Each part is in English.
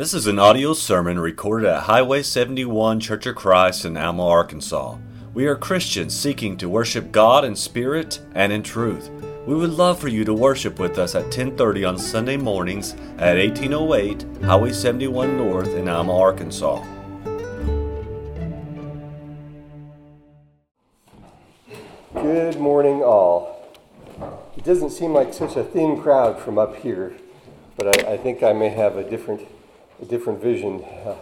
This is an audio sermon recorded at Highway 71 Church of Christ in Alma, Arkansas. We are Christians seeking to worship God in spirit and in truth. We would love for you to worship with us at 10:30 on Sunday mornings at 1808 Highway 71 North in Alma, Arkansas. Good morning, all. It doesn't seem like such a thin crowd from up here, but I, I think I may have a different, a different vision. Uh,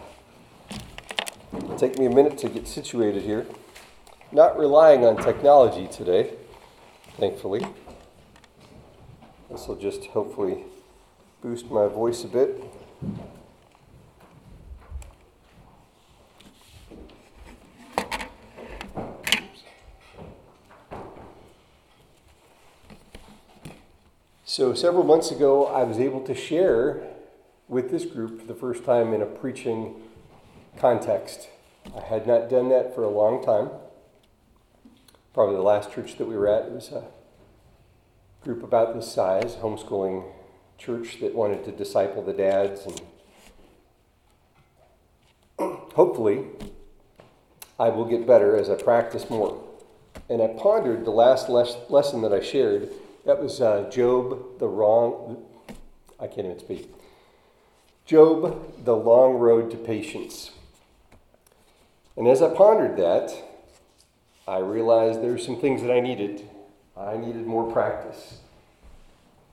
take me a minute to get situated here. Not relying on technology today, thankfully. This will just hopefully boost my voice a bit. So, several months ago, I was able to share with this group for the first time in a preaching context. I had not done that for a long time. Probably the last church that we were at, it was a group about this size, homeschooling church that wanted to disciple the dads. And hopefully, I will get better as I practice more. And I pondered the last les- lesson that I shared that was uh, Job, the wrong, I can't even speak. Job, the long road to patience. And as I pondered that, I realized there were some things that I needed. I needed more practice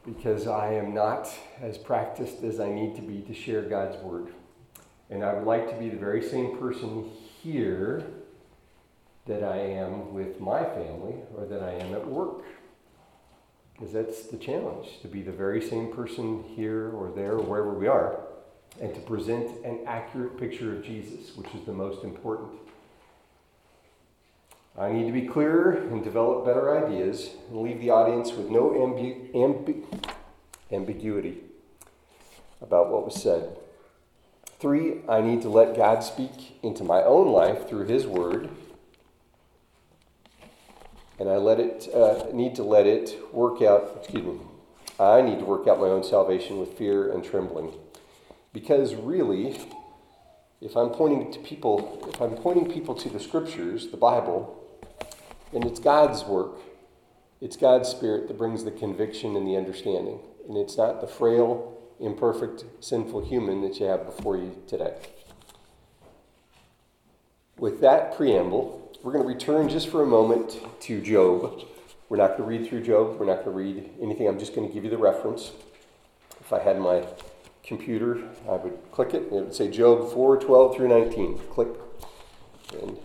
because I am not as practiced as I need to be to share God's word. And I would like to be the very same person here that I am with my family or that I am at work. Because that's the challenge to be the very same person here or there or wherever we are, and to present an accurate picture of Jesus, which is the most important. I need to be clearer and develop better ideas and leave the audience with no ambu- ambi- ambiguity about what was said. Three, I need to let God speak into my own life through His Word and I let it uh, need to let it work out. Excuse me. I need to work out my own salvation with fear and trembling, because really, if I'm pointing to people, if I'm pointing people to the Scriptures, the Bible, and it's God's work. It's God's Spirit that brings the conviction and the understanding, and it's not the frail, imperfect, sinful human that you have before you today. With that preamble, we're going to return just for a moment to Job. We're not going to read through Job. We're not going to read anything. I'm just going to give you the reference. If I had my computer, I would click it, and it would say Job 4 12 through 19. Click. And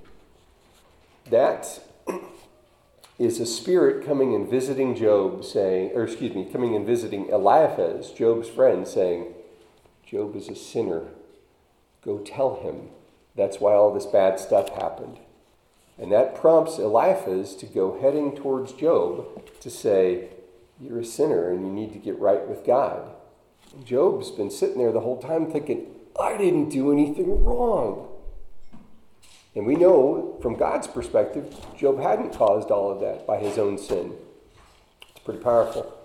that is a spirit coming and visiting Job, saying, or excuse me, coming and visiting Eliphaz, Job's friend, saying, Job is a sinner. Go tell him. That's why all this bad stuff happened. And that prompts Eliphaz to go heading towards Job to say, You're a sinner and you need to get right with God. Job's been sitting there the whole time thinking, I didn't do anything wrong. And we know from God's perspective, Job hadn't caused all of that by his own sin. It's pretty powerful.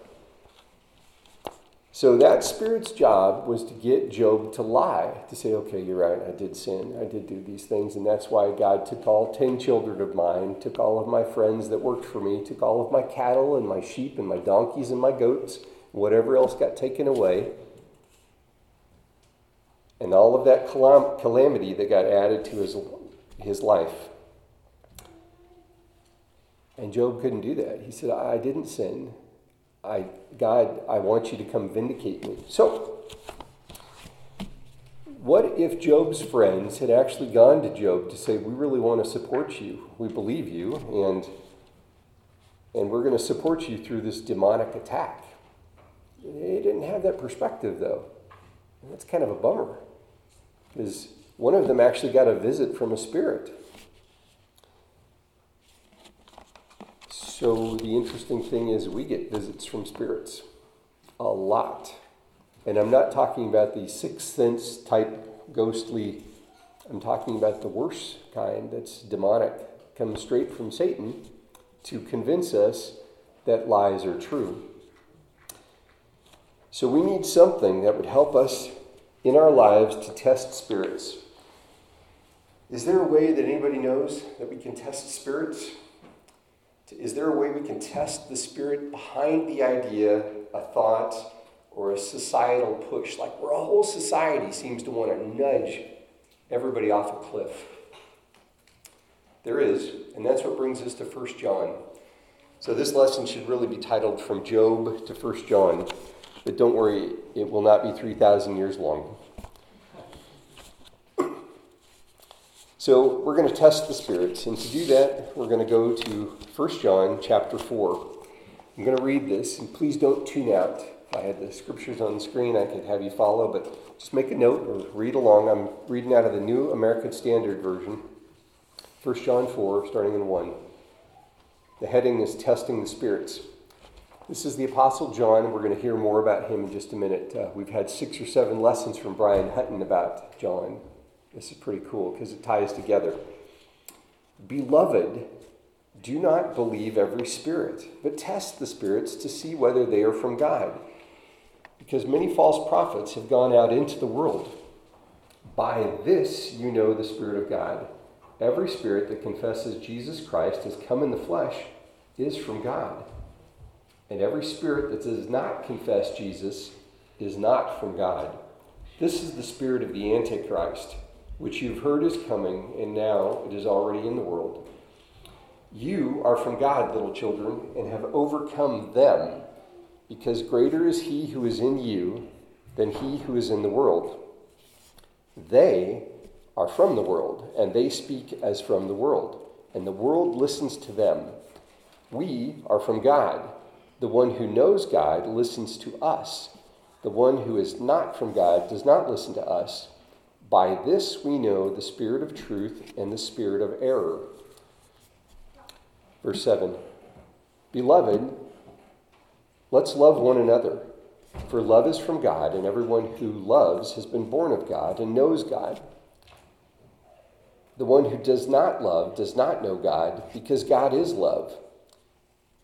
So that spirit's job was to get Job to lie, to say, okay, you're right, I did sin, I did do these things, and that's why God took all 10 children of mine, took all of my friends that worked for me, took all of my cattle and my sheep and my donkeys and my goats, whatever else got taken away, and all of that calam- calamity that got added to his, his life. And Job couldn't do that. He said, I didn't sin. I, God, I want you to come vindicate me. So, what if Job's friends had actually gone to Job to say, We really want to support you, we believe you, and, and we're going to support you through this demonic attack? They didn't have that perspective, though. And that's kind of a bummer, because one of them actually got a visit from a spirit. So the interesting thing is we get visits from spirits a lot. And I'm not talking about the sixth sense type ghostly, I'm talking about the worst kind that's demonic, comes straight from Satan to convince us that lies are true. So we need something that would help us in our lives to test spirits. Is there a way that anybody knows that we can test spirits? Is there a way we can test the spirit behind the idea, a thought, or a societal push? Like where a whole society seems to want to nudge everybody off a cliff. There is, and that's what brings us to 1 John. So this lesson should really be titled From Job to 1 John, but don't worry, it will not be 3,000 years long. So we're going to test the spirits, and to do that, we're going to go to 1 John chapter 4. I'm going to read this, and please don't tune out. If I had the scriptures on the screen, I could have you follow, but just make a note or read along. I'm reading out of the New American Standard Version, 1 John 4, starting in 1. The heading is Testing the Spirits. This is the Apostle John, and we're going to hear more about him in just a minute. Uh, we've had six or seven lessons from Brian Hutton about John. This is pretty cool because it ties together. Beloved, do not believe every spirit, but test the spirits to see whether they are from God. Because many false prophets have gone out into the world. By this you know the Spirit of God. Every spirit that confesses Jesus Christ has come in the flesh is from God. And every spirit that does not confess Jesus is not from God. This is the spirit of the Antichrist which you've heard is coming, and now it is already in the world. You are from God, little children, and have overcome them, because greater is he who is in you than he who is in the world. They are from the world, and they speak as from the world, and the world listens to them. We are from God. The one who knows God listens to us. The one who is not from God does not listen to us. By this we know the spirit of truth and the spirit of error. Verse 7 Beloved, let's love one another, for love is from God, and everyone who loves has been born of God and knows God. The one who does not love does not know God, because God is love.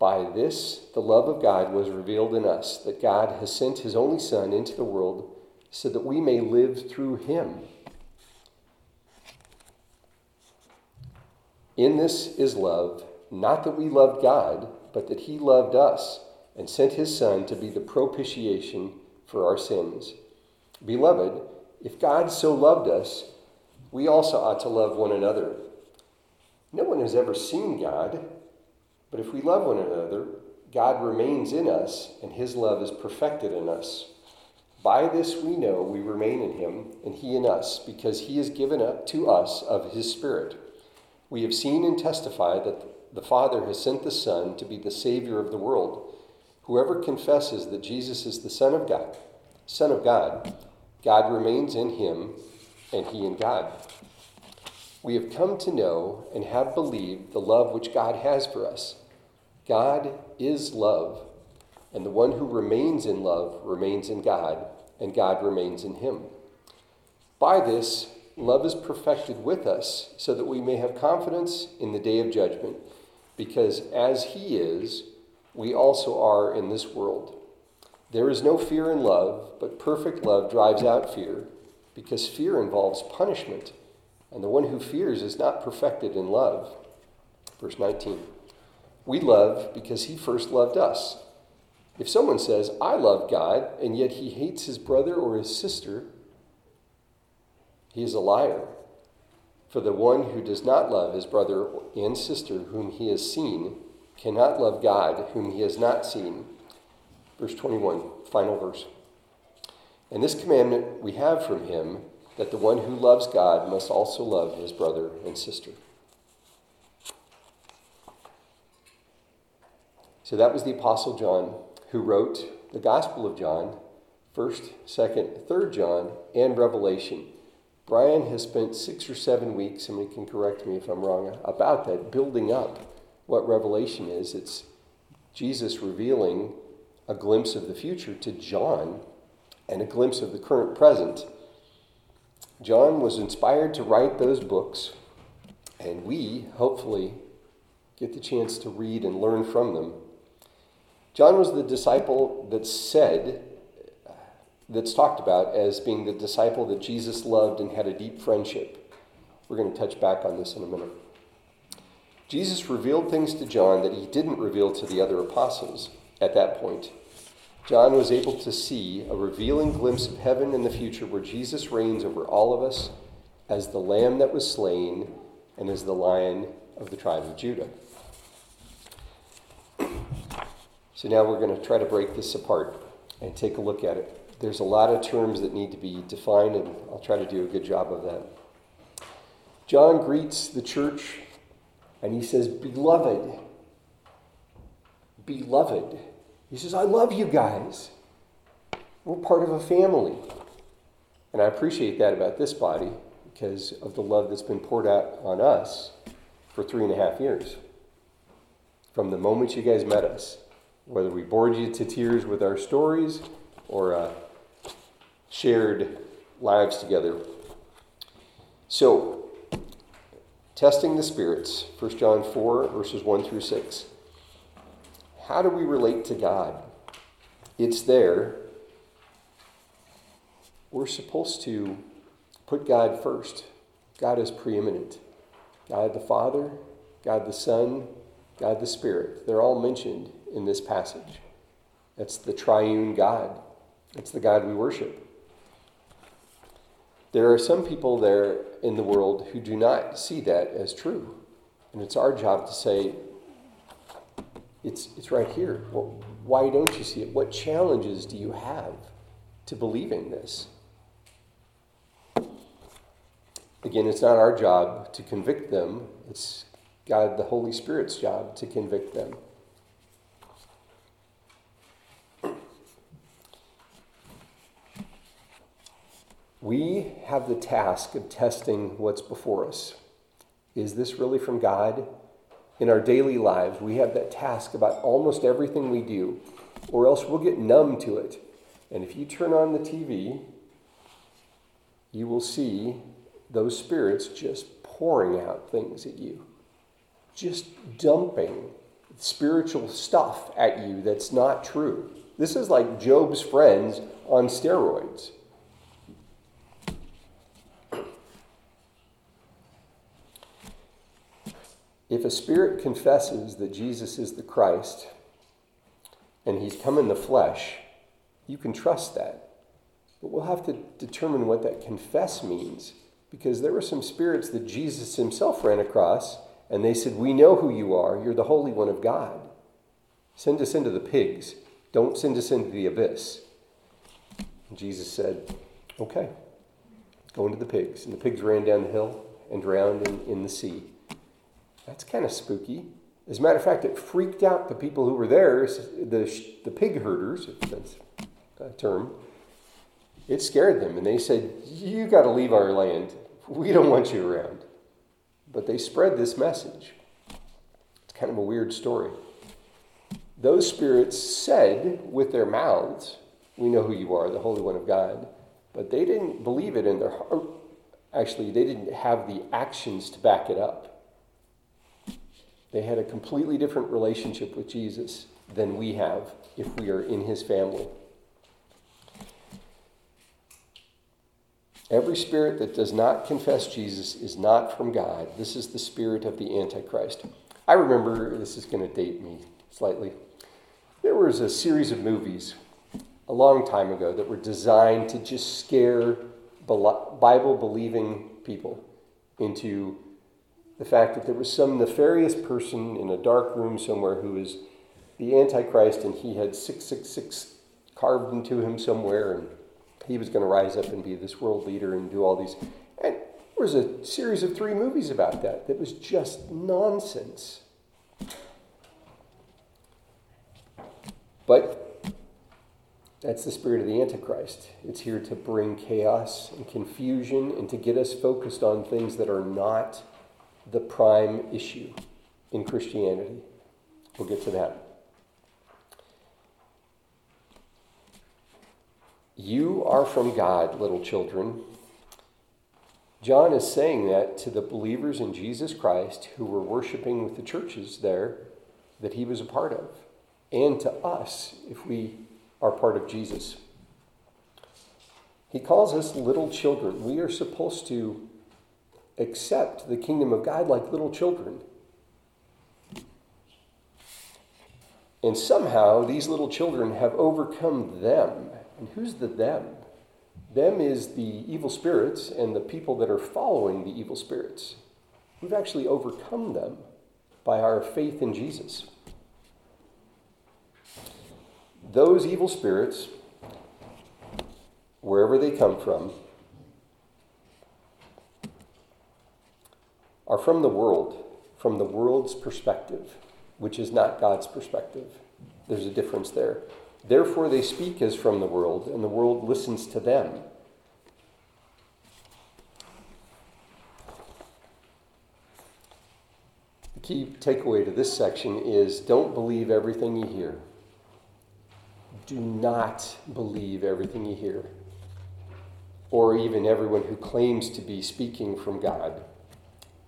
By this, the love of God was revealed in us, that God has sent his only Son into the world so that we may live through him. In this is love, not that we loved God, but that he loved us and sent his Son to be the propitiation for our sins. Beloved, if God so loved us, we also ought to love one another. No one has ever seen God, but if we love one another, God remains in us, and his love is perfected in us. By this we know we remain in him, and he in us, because he has given up to us of his Spirit. We have seen and testified that the Father has sent the Son to be the Savior of the world. Whoever confesses that Jesus is the Son of God, Son of God, God remains in him, and he in God. We have come to know and have believed the love which God has for us. God is love, and the one who remains in love remains in God, and God remains in him. By this, love is perfected with us so that we may have confidence in the day of judgment, because as He is, we also are in this world. There is no fear in love, but perfect love drives out fear, because fear involves punishment, and the one who fears is not perfected in love. Verse 19 We love because He first loved us. If someone says, I love God, and yet he hates his brother or his sister, he is a liar. For the one who does not love his brother and sister whom he has seen cannot love God whom he has not seen. Verse 21, final verse. And this commandment we have from him that the one who loves God must also love his brother and sister. So that was the Apostle John who wrote the Gospel of John, 1st, 2nd, 3rd John, and Revelation. Brian has spent six or seven weeks, somebody can correct me if I'm wrong, about that, building up what Revelation is. It's Jesus revealing a glimpse of the future to John and a glimpse of the current present. John was inspired to write those books, and we, hopefully, get the chance to read and learn from them. John was the disciple that said that's talked about as being the disciple that Jesus loved and had a deep friendship. We're going to touch back on this in a minute. Jesus revealed things to John that he didn't reveal to the other apostles at that point. John was able to see a revealing glimpse of heaven in the future where Jesus reigns over all of us as the lamb that was slain and as the lion of the tribe of Judah. So now we're going to try to break this apart and take a look at it. There's a lot of terms that need to be defined, and I'll try to do a good job of that. John greets the church and he says, Beloved, beloved. He says, I love you guys. We're part of a family. And I appreciate that about this body because of the love that's been poured out on us for three and a half years. From the moment you guys met us whether we bored you to tears with our stories or uh, shared lives together. So, testing the spirits, 1 John 4, verses 1 through 6. How do we relate to God? It's there. We're supposed to put God first. God is preeminent. God the Father, God the Son, God the Spirit. They're all mentioned in this passage. That's the triune God, it's the God we worship. There are some people there in the world who do not see that as true. And it's our job to say, it's, it's right here. Well, why don't you see it? What challenges do you have to believing this? Again, it's not our job to convict them, it's God, the Holy Spirit's job to convict them. We have the task of testing what's before us. Is this really from God? In our daily lives, we have that task about almost everything we do, or else we'll get numb to it. And if you turn on the TV, you will see those spirits just pouring out things at you, just dumping spiritual stuff at you that's not true. This is like Job's friends on steroids. If a spirit confesses that Jesus is the Christ and he's come in the flesh, you can trust that. But we'll have to determine what that confess means because there were some spirits that Jesus himself ran across and they said, We know who you are. You're the Holy One of God. Send us into the pigs. Don't send us into the abyss. And Jesus said, Okay, go into the pigs. And the pigs ran down the hill and drowned in, in the sea. That's kind of spooky. As a matter of fact, it freaked out the people who were there, the, the pig herders, if that's a term. It scared them, and they said, You got to leave our land. We don't want you around. But they spread this message. It's kind of a weird story. Those spirits said with their mouths, We know who you are, the Holy One of God. But they didn't believe it in their heart. Actually, they didn't have the actions to back it up. They had a completely different relationship with Jesus than we have if we are in his family. Every spirit that does not confess Jesus is not from God. This is the spirit of the Antichrist. I remember, this is going to date me slightly. There was a series of movies a long time ago that were designed to just scare Bible believing people into the fact that there was some nefarious person in a dark room somewhere who was the Antichrist and he had 666 carved into him somewhere and he was going to rise up and be this world leader and do all these. And there was a series of three movies about that that was just nonsense. But that's the spirit of the Antichrist. It's here to bring chaos and confusion and to get us focused on things that are not the prime issue in Christianity. We'll get to that. You are from God, little children. John is saying that to the believers in Jesus Christ who were worshiping with the churches there that he was a part of, and to us if we are part of Jesus. He calls us little children. We are supposed to accept the kingdom of God like little children. And somehow these little children have overcome them. And who's the them? Them is the evil spirits and the people that are following the evil spirits. We've actually overcome them by our faith in Jesus. Those evil spirits, wherever they come from, are from the world, from the world's perspective, which is not God's perspective. There's a difference there. Therefore, they speak as from the world, and the world listens to them. The key takeaway to this section is don't believe everything you hear. Do not believe everything you hear, or even everyone who claims to be speaking from God.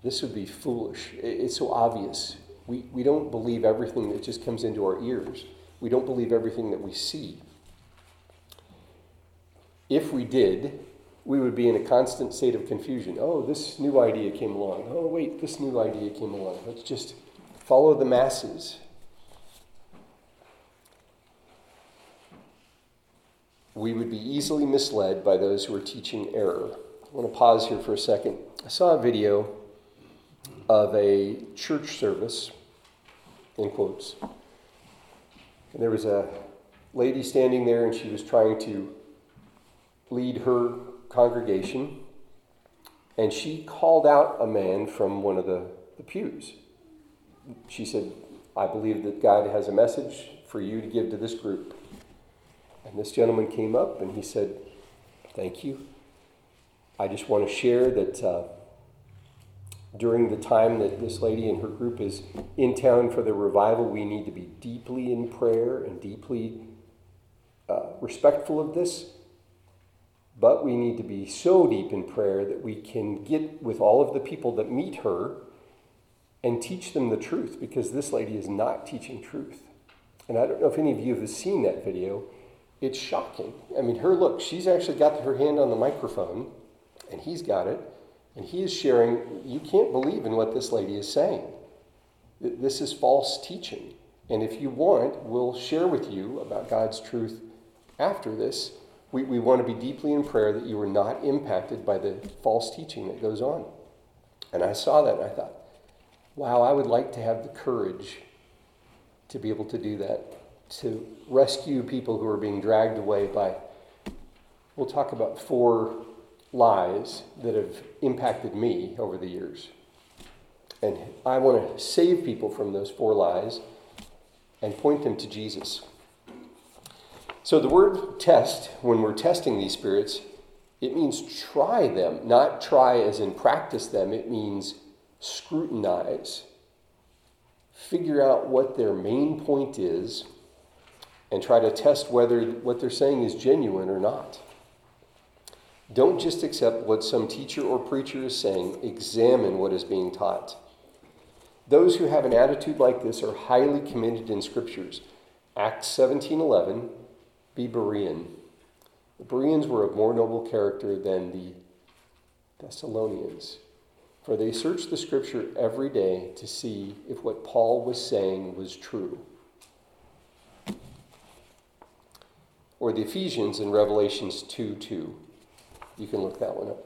This would be foolish. It's so obvious. We, we don't believe everything that just comes into our ears. We don't believe everything that we see. If we did, we would be in a constant state of confusion. Oh, this new idea came along. Oh, wait, this new idea came along. Let's just follow the masses. We would be easily misled by those who are teaching error. I want to pause here for a second. I saw a video of a church service, in quotes, and there was a lady standing there, and she was trying to lead her congregation. And she called out a man from one of the, the pews. She said, I believe that God has a message for you to give to this group. And this gentleman came up and he said, Thank you. I just want to share that uh, during the time that this lady and her group is in town for the revival, we need to be deeply in prayer and deeply uh, respectful of this. But we need to be so deep in prayer that we can get with all of the people that meet her and teach them the truth because this lady is not teaching truth. And I don't know if any of you have seen that video. It's shocking. I mean, her look, she's actually got her hand on the microphone and he's got it and he is sharing, you can't believe in what this lady is saying. This is false teaching. And if you want, we'll share with you about God's truth after this. We, we want to be deeply in prayer that you are not impacted by the false teaching that goes on. And I saw that and I thought, wow, I would like to have the courage to be able to do that, to rescue people who are being dragged away by, we'll talk about four lies that have impacted me over the years. And I want to save people from those four lies and point them to Jesus. So the word test, when we're testing these spirits, it means try them, not try as in practice them. It means scrutinize, figure out what their main point is, and try to test whether what they're saying is genuine or not. Don't just accept what some teacher or preacher is saying, examine what is being taught. Those who have an attitude like this are highly committed in scriptures. Acts 17:11, be Berean. The Bereans were of more noble character than the Thessalonians, for they searched the scripture every day to see if what Paul was saying was true. Or the Ephesians in Revelations 2 2. You can look that one up.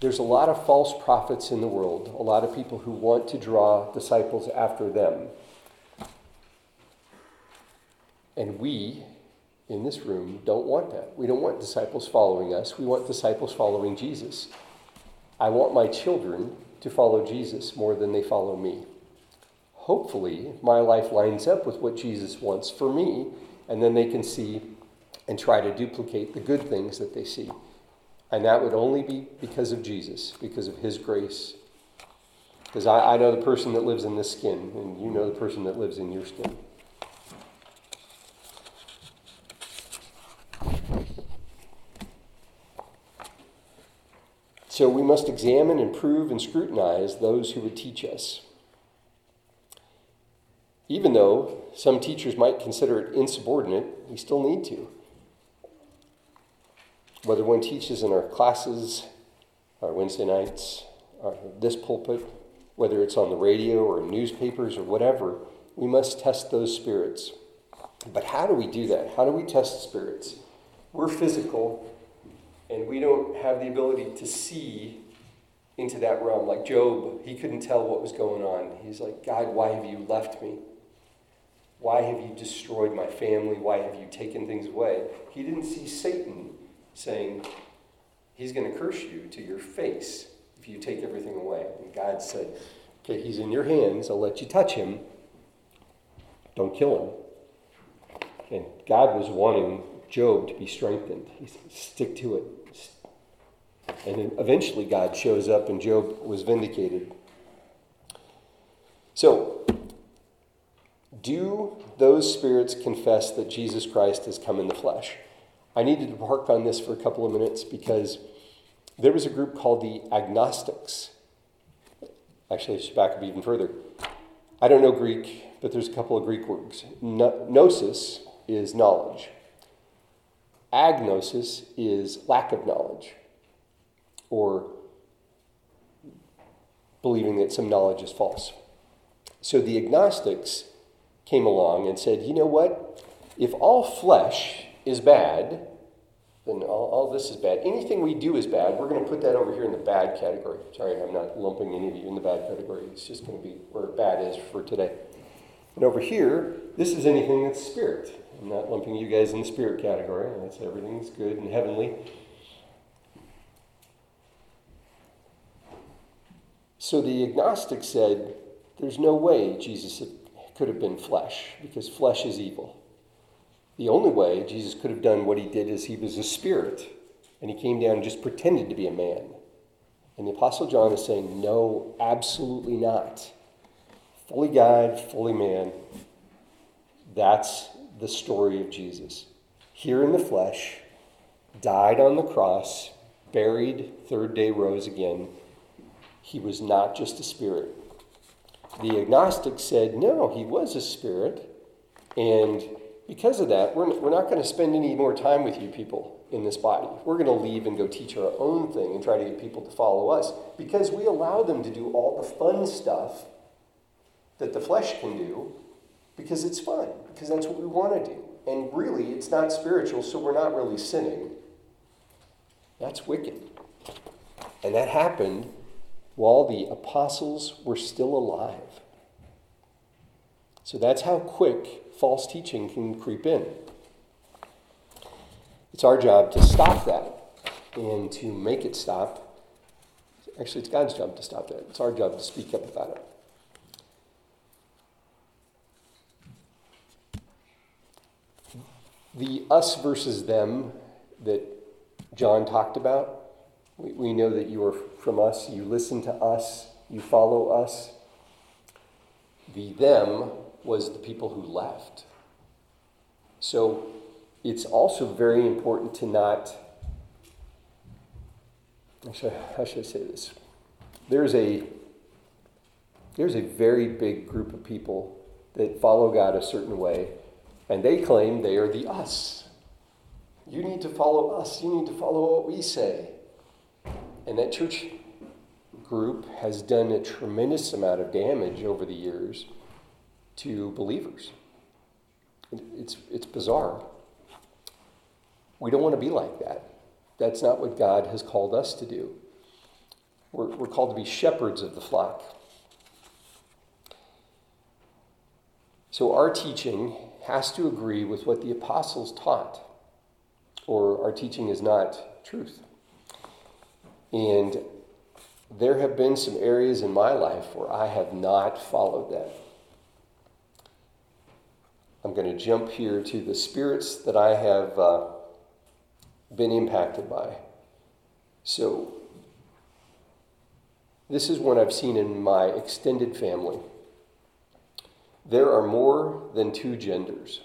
There's a lot of false prophets in the world, a lot of people who want to draw disciples after them. And we, in this room, don't want that. We don't want disciples following us. We want disciples following Jesus. I want my children to follow Jesus more than they follow me. Hopefully, my life lines up with what Jesus wants for me, and then they can see and try to duplicate the good things that they see. And that would only be because of Jesus, because of His grace. Because I, I know the person that lives in this skin, and you know the person that lives in your skin. So we must examine and prove and scrutinize those who would teach us. Even though some teachers might consider it insubordinate, we still need to. Whether one teaches in our classes, our Wednesday nights, our, this pulpit, whether it's on the radio or in newspapers or whatever, we must test those spirits. But how do we do that? How do we test spirits? We're physical, and we don't have the ability to see into that realm. Like Job, he couldn't tell what was going on. He's like, God, why have you left me? Why have you destroyed my family? Why have you taken things away? He didn't see Satan saying, He's going to curse you to your face if you take everything away. And God said, Okay, he's in your hands. I'll let you touch him. Don't kill him. And God was wanting Job to be strengthened. He said, Stick to it. And then eventually, God shows up, and Job was vindicated. So, do those spirits confess that Jesus Christ has come in the flesh? I needed to park on this for a couple of minutes because there was a group called the agnostics. Actually, I should back up even further. I don't know Greek, but there's a couple of Greek words. Gnosis is knowledge, agnosis is lack of knowledge, or believing that some knowledge is false. So the agnostics came along and said, you know what? If all flesh is bad, then all, all, this is bad. Anything we do is bad. We're going to put that over here in the bad category. Sorry, I'm not lumping any of you in the bad category. It's just going to be where bad is for today. And over here, this is anything that's spirit. I'm not lumping you guys in the spirit category. That's everything's good and heavenly. So the agnostic said, there's no way Jesus could have been flesh because flesh is evil. The only way Jesus could have done what he did is he was a spirit and he came down and just pretended to be a man. And the Apostle John is saying, no, absolutely not. Fully God, fully man. That's the story of Jesus. Here in the flesh, died on the cross, buried, third day rose again. He was not just a spirit, the agnostics said, no, he was a spirit. And because of that, we're, we're not going to spend any more time with you people in this body. We're going to leave and go teach our own thing and try to get people to follow us because we allow them to do all the fun stuff that the flesh can do because it's fun, because that's what we want to do. And really, it's not spiritual, so we're not really sinning. That's wicked. And that happened while the apostles were still alive. So that's how quick false teaching can creep in. It's our job to stop that and to make it stop. Actually, it's God's job to stop that. It's our job to speak up about it. The us versus them that John talked about we, we know that you are from us, you listen to us, you follow us. The them was the people who left. So it's also very important to not, actually, how should I say this? There's a, there's a very big group of people that follow God a certain way, and they claim they are the us. You need to follow us, you need to follow what we say. And that church group has done a tremendous amount of damage over the years to believers. It's, it's bizarre. We don't want to be like that. That's not what God has called us to do. We're, we're called to be shepherds of the flock. So our teaching has to agree with what the apostles taught, or our teaching is not truth. And there have been some areas in my life where I have not followed that. I'm going to jump here to the spirits that I have uh, been impacted by. So, this is what I've seen in my extended family. There are more than two genders.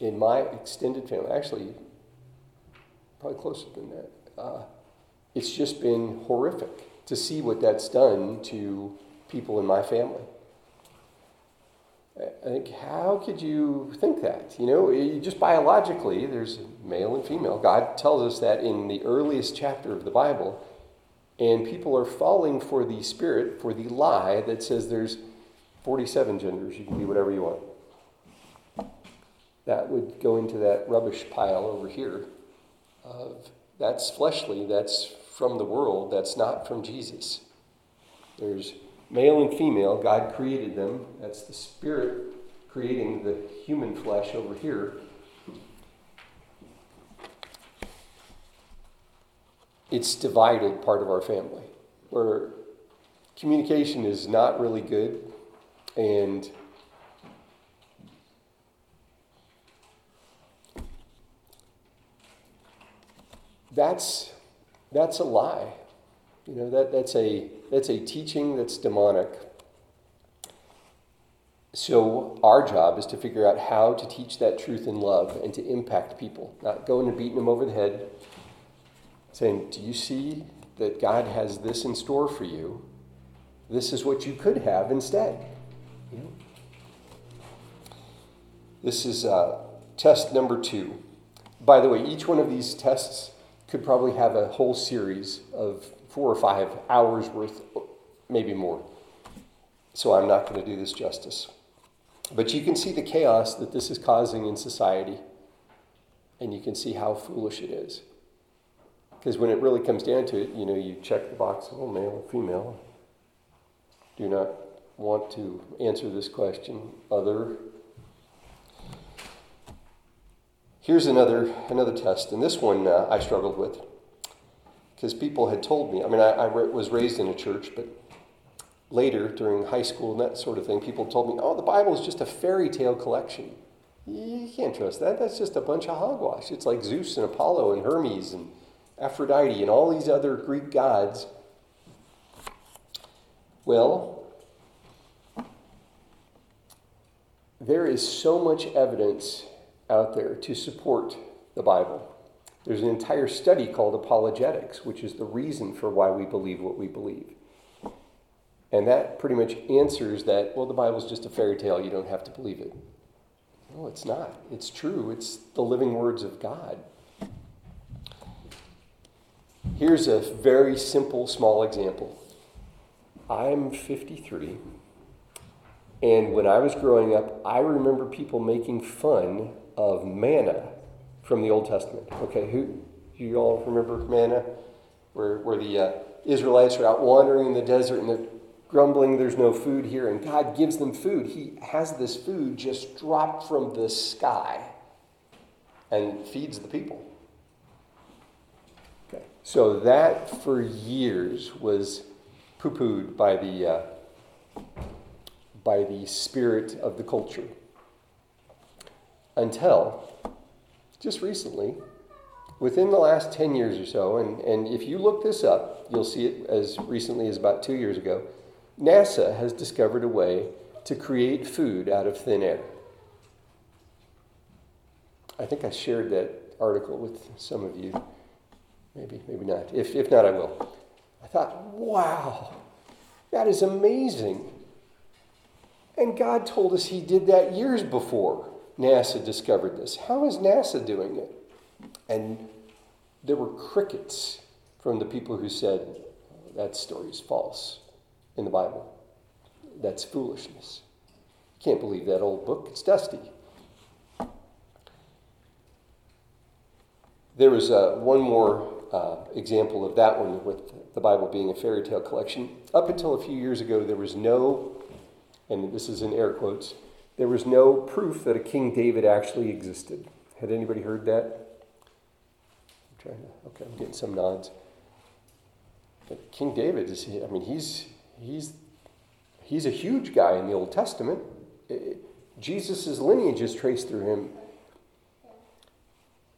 In my extended family, actually, probably closer than that. Uh, it's just been horrific to see what that's done to people in my family. I think, how could you think that? You know, just biologically, there's male and female. God tells us that in the earliest chapter of the Bible. And people are falling for the spirit, for the lie that says there's 47 genders. You can be whatever you want. That would go into that rubbish pile over here of that's fleshly, that's from the world, that's not from Jesus. There's male and female, God created them. That's the spirit creating the human flesh over here. It's divided part of our family where communication is not really good and that's that's a lie you know that that's a that's a teaching that's demonic. So our job is to figure out how to teach that truth in love and to impact people. Not going and beating them over the head saying do you see that god has this in store for you? This is what you could have instead. This is uh, test number two. By the way, each one of these tests could probably have a whole series of four or five hours worth, maybe more. So I'm not going to do this justice. But you can see the chaos that this is causing in society, and you can see how foolish it is. Because when it really comes down to it, you know, you check the box, oh, male, female. Do not want to answer this question. Other Here's another, another test, and this one uh, I struggled with because people had told me. I mean, I, I was raised in a church, but later during high school and that sort of thing, people told me, oh, the Bible is just a fairy tale collection. You can't trust that. That's just a bunch of hogwash. It's like Zeus and Apollo and Hermes and Aphrodite and all these other Greek gods. Well, there is so much evidence out there to support the Bible. There's an entire study called apologetics, which is the reason for why we believe what we believe. And that pretty much answers that, well, the Bible's just a fairy tale, you don't have to believe it. No, it's not. It's true. It's the living words of God. Here's a very simple, small example. I'm 53, and when I was growing up, I remember people making fun of manna from the Old Testament. Okay, who do you all remember manna? Where, where the uh, Israelites are out wandering in the desert and they're grumbling, there's no food here, and God gives them food. He has this food just dropped from the sky and feeds the people. Okay, so that for years was poo pooed by the, uh, by the spirit of the culture until just recently, within the last 10 years or so, and, and if you look this up, you'll see it as recently as about two years ago, NASA has discovered a way to create food out of thin air. I think I shared that article with some of you. Maybe, maybe not. If, if not, I will. I thought, wow, that is amazing. And God told us He did that years before. NASA discovered this. How is NASA doing it? And there were crickets from the people who said, that story is false in the Bible. That's foolishness. Can't believe that old book, it's dusty. There was uh, one more uh, example of that one with the Bible being a fairy tale collection. Up until a few years ago, there was no, and this is in air quotes, there was no proof that a King David actually existed. Had anybody heard that? I'm trying to, okay, I'm getting some nods. But King David is, I mean, he's, he's, he's a huge guy in the Old Testament. Jesus' lineage is traced through him.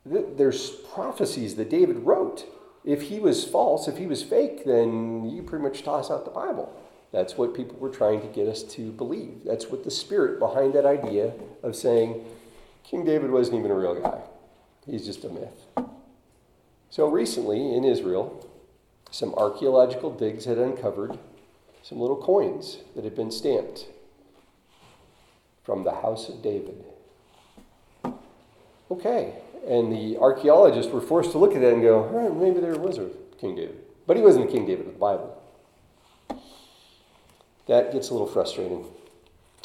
There's prophecies that David wrote. If he was false, if he was fake, then you pretty much toss out the Bible. That's what people were trying to get us to believe. That's what the spirit behind that idea of saying King David wasn't even a real guy. He's just a myth. So recently in Israel, some archaeological digs had uncovered some little coins that had been stamped. from the house of David. Okay, and the archaeologists were forced to look at that and go, oh, maybe there was a King David. But he wasn't a King David of the Bible. That gets a little frustrating.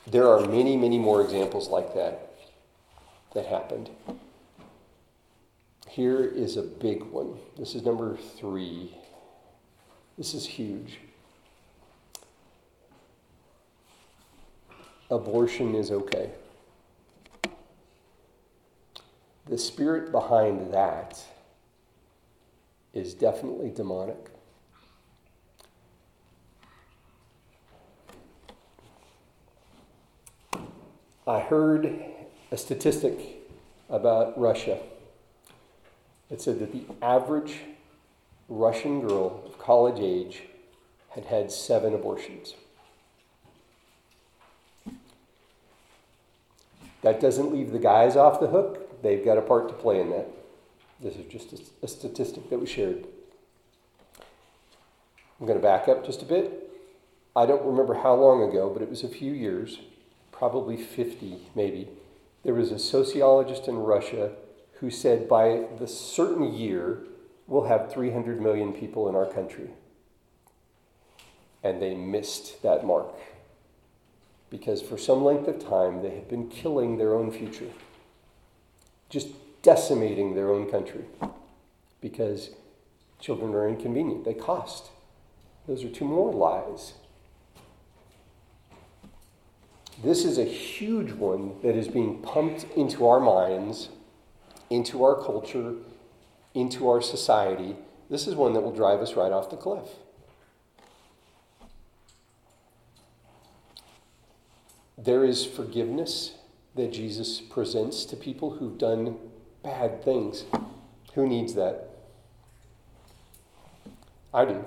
There are many, many more examples like that that happened. Here is a big one. This is number three. This is huge. Abortion is okay. The spirit behind that is definitely demonic. I heard a statistic about Russia. It said that the average Russian girl of college age had had seven abortions. That doesn't leave the guys off the hook. They've got a part to play in that. This is just a, statistic that was shared. I'm going to back up just a bit. I don't remember how long ago, but it was a few years, probably 50 maybe. There was a sociologist in Russia who said by the certain year, we'll have 300 million people in our country. And they missed that mark because for some length of time they had been killing their own future, just decimating their own country because children are inconvenient, they cost. Those are two more lies. This is a huge one that is being pumped into our minds, into our culture, into our society. This is one that will drive us right off the cliff. There is forgiveness that Jesus presents to people who've done bad things. Who needs that? I do.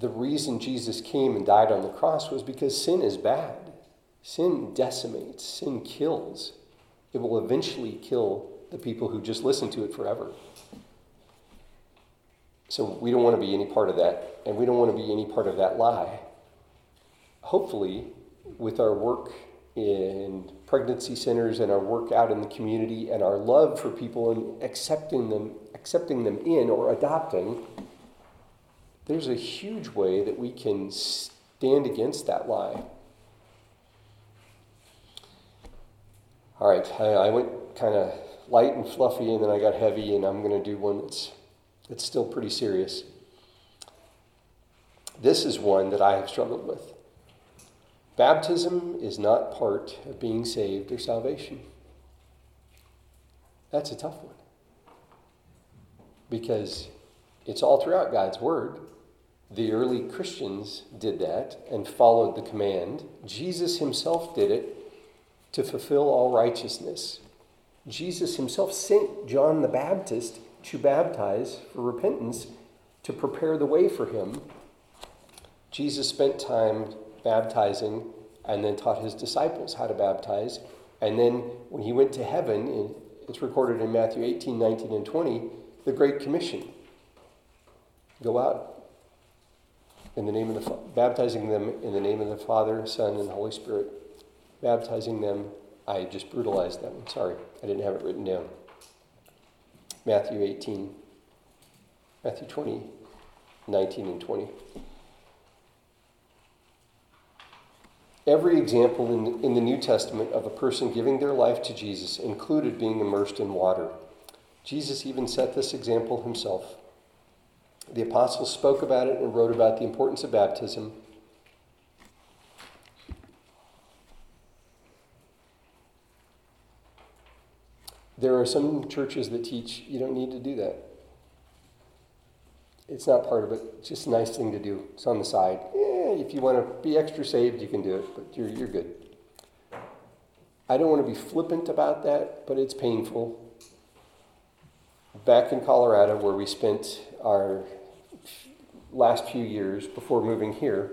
The reason Jesus came and died on the cross was because sin is bad. Sin decimates, sin kills. It will eventually kill the people who just listen to it forever. So we don't want to be any part of that, and we don't want to be any part of that lie. Hopefully, with our work in pregnancy centers and our work out in the community and our love for people and accepting them, accepting them in or adopting, there's a huge way that we can stand against that lie. All right, I, I went kind of light and fluffy, and then I got heavy, and I'm going to do one that's that's still pretty serious. This is one that I have struggled with. Baptism is not part of being saved or salvation. That's a tough one. Because it's all throughout God's Word. The early Christians did that and followed the command. Jesus himself did it to fulfill all righteousness. Jesus himself sent John the Baptist to baptize for repentance to prepare the way for him. Jesus spent time baptizing and then taught his disciples how to baptize. And then when he went to heaven, it's recorded in Matthew 18, 19, and 20, the Great Commission. Go out in the name of the baptizing them in the name of the Father, Son, and Holy Spirit. Baptizing them, I just brutalized them. Sorry, I didn't have it written down. Matthew 18, Matthew 20, 19 and 20. Every example in, in the New Testament of a person giving their life to Jesus included being immersed in water. Jesus even set this example himself. The apostles spoke about it and wrote about the importance of baptism There are some churches that teach you don't need to do that. It's not part of it. It's just a nice thing to do. It's on the side. If you want to be extra saved, you can do it, but you're, you're good. I don't want to be flippant about that, but it's painful. Back in Colorado, where we spent our last few years before moving here,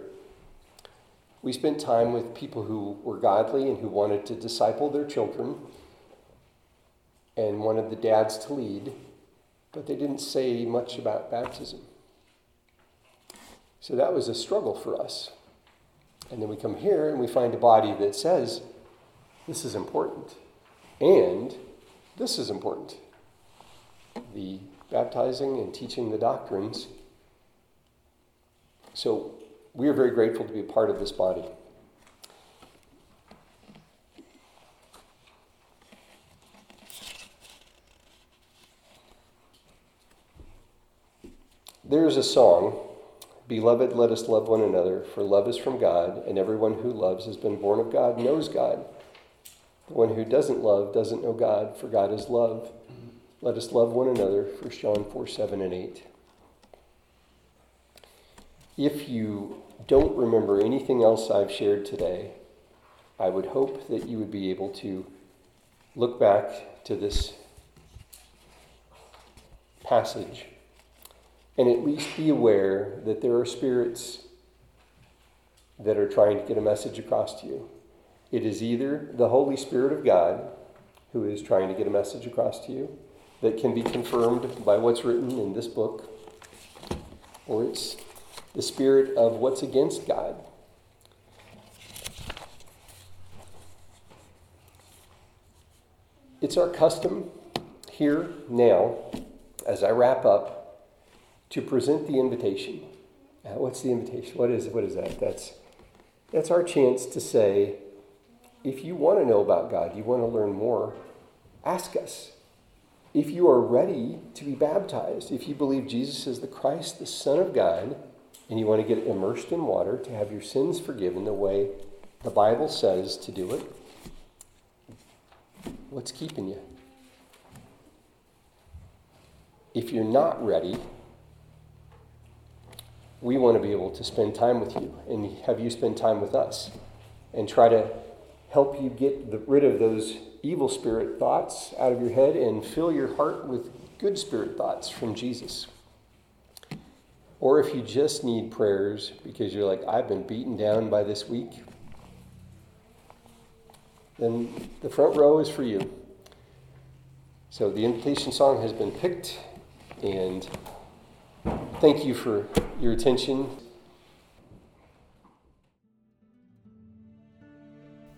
we spent time with people who were godly and who wanted to disciple their children and wanted the dads to lead, but they didn't say much about baptism. So that was a struggle for us. And then we come here and we find a body that says, this is important. And this is important. The baptizing and teaching the doctrines. So we are very grateful to be a part of this body. There's a song, Beloved, let us love one another, for love is from God, and everyone who loves has been born of God, knows God. The one who doesn't love doesn't know God, for God is love. Let us love one another, 1 John 4 7 and 8. If you don't remember anything else I've shared today, I would hope that you would be able to look back to this passage and at least be aware that there are spirits that are trying to get a message across to you. It is either the Holy Spirit of God who is trying to get a message across to you that can be confirmed by what's written in this book, or it's the spirit of what's against God. It's our custom here now, as I wrap up, to present the invitation. Uh, what's the invitation? What is what is that? That's that's our chance to say, if you want to know about God, you want to learn more, ask us. If you are ready to be baptized, if you believe Jesus is the Christ, the Son of God, and you want to get immersed in water to have your sins forgiven the way the Bible says to do it, what's keeping you? If you're not ready, we want to be able to spend time with you and have you spend time with us and try to help you get the, rid of those evil spirit thoughts out of your head and fill your heart with good spirit thoughts from Jesus. Or if you just need prayers because you're like, I've been beaten down by this week, then the front row is for you. So the invitation song has been picked, and thank you for your attention.